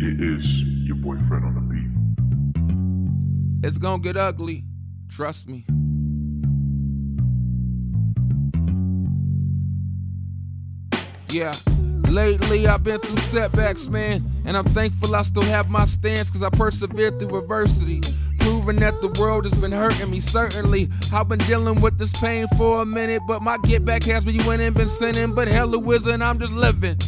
It is your boyfriend on the beat. It's gonna get ugly. Trust me. Yeah. Lately, I've been through setbacks, man. And I'm thankful I still have my stance, cause I persevered through adversity. Proving that the world has been hurting me, certainly. I've been dealing with this pain for a minute, but my get back has been ain't been sinning. But hell it isn't, I'm just living.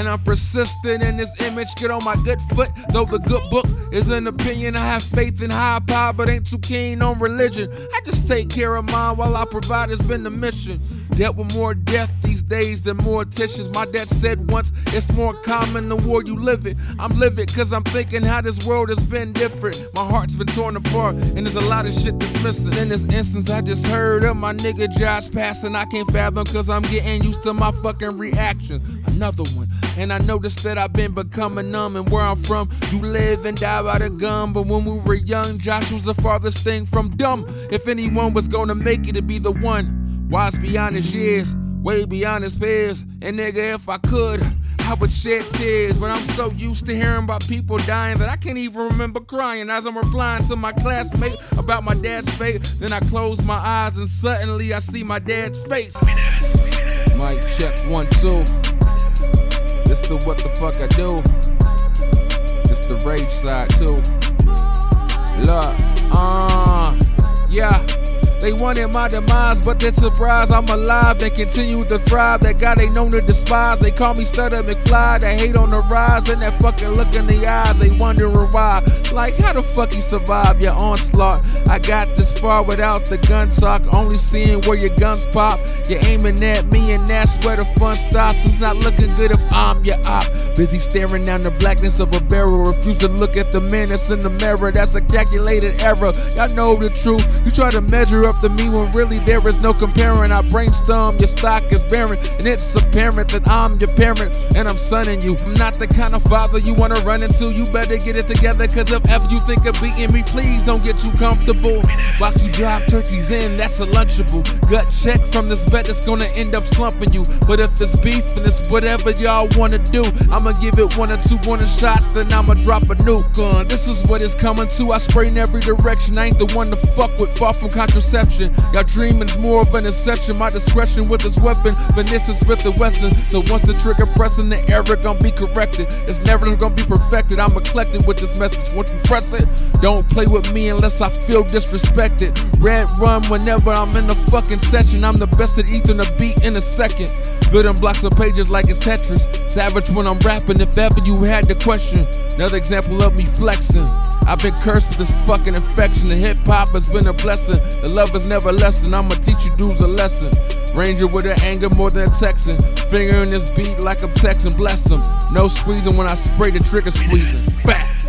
And I'm persistent in this image, get on my good foot. Though the good book is an opinion, I have faith in high power, but ain't too keen on religion. I just take care of mine while I provide, it's been the mission. Dealt with more death these days than more attentions. My dad said once, it's more common the war you live it. I'm living cause I'm thinking how this world has been different. My heart's been torn apart, and there's a lot of shit that's missing. In this instance, I just heard of my nigga Josh passing. I can't fathom cause I'm getting used to my fucking reaction. Another one. And I noticed that I've been becoming numb. And where I'm from, you live and die by the gun. But when we were young, Josh was the farthest thing from dumb. If anyone was gonna make it, to be the one. Wise beyond his years, way beyond his peers. And nigga, if I could, I would shed tears. But I'm so used to hearing about people dying that I can't even remember crying as I'm replying to my classmate about my dad's fate. Then I close my eyes and suddenly I see my dad's face. Mic check one, two. This the what the fuck I do. This the rage side too. Look, yeah. They wanted my demise, but they're surprised I'm alive and continue to thrive. That guy they known to despise. They call me Stutta McFly. They hate on the rise and that fucking look in the eyes. They wondering why. Like, how the fuck you survive your onslaught? I got this far without the gun talk. Only seeing where your guns pop. You're aiming at me, and that's where the fun stops. It's not looking good if I'm your op. Busy staring down the blackness of a barrel. Refuse to look at the man that's in the mirror. That's a calculated error. Y'all know the truth. You try to measure up to me when really there is no comparing. I brainstorm, your stock is barren, and it's apparent that I'm your parent and I'm sonning you. I'm not the kind of father you wanna run into. You better get it together, cause if ever you think of beating me, please don't get too comfortable. Watch you drive turkeys in, that's a lunchable. Gut check from this bet that's gonna end up slumping you. But if it's beef and it's whatever y'all wanna do, I'ma give it one or two warning shots, then I'ma drop a nuke on. This is what it's coming to. I spray in every direction. I ain't the one to fuck with, far from contraception. Y'all dreaming's more of an exception. My discretion with this weapon, Vanessa Smith and Wesson. So once the trigger pressing, the error gonna be corrected. It's never gonna be perfected. I'm eclectic with this message. Once you press it, don't play with me unless I feel disrespected. Red run whenever I'm in the fucking session. I'm the best at Ethan a beat in a second. Building blocks of pages like it's Tetris. Savage when I'm rapping, if ever you had the question. Another example of me flexing. I've been cursed with this fucking infection. The hip hop has been a blessing. The love is never lesson. I'ma teach you dudes a lesson. Ranger with an anger more than a Texan. Finger in this beat like I'm Texan. Bless him. No squeezing when I spray the trigger squeezing. Back.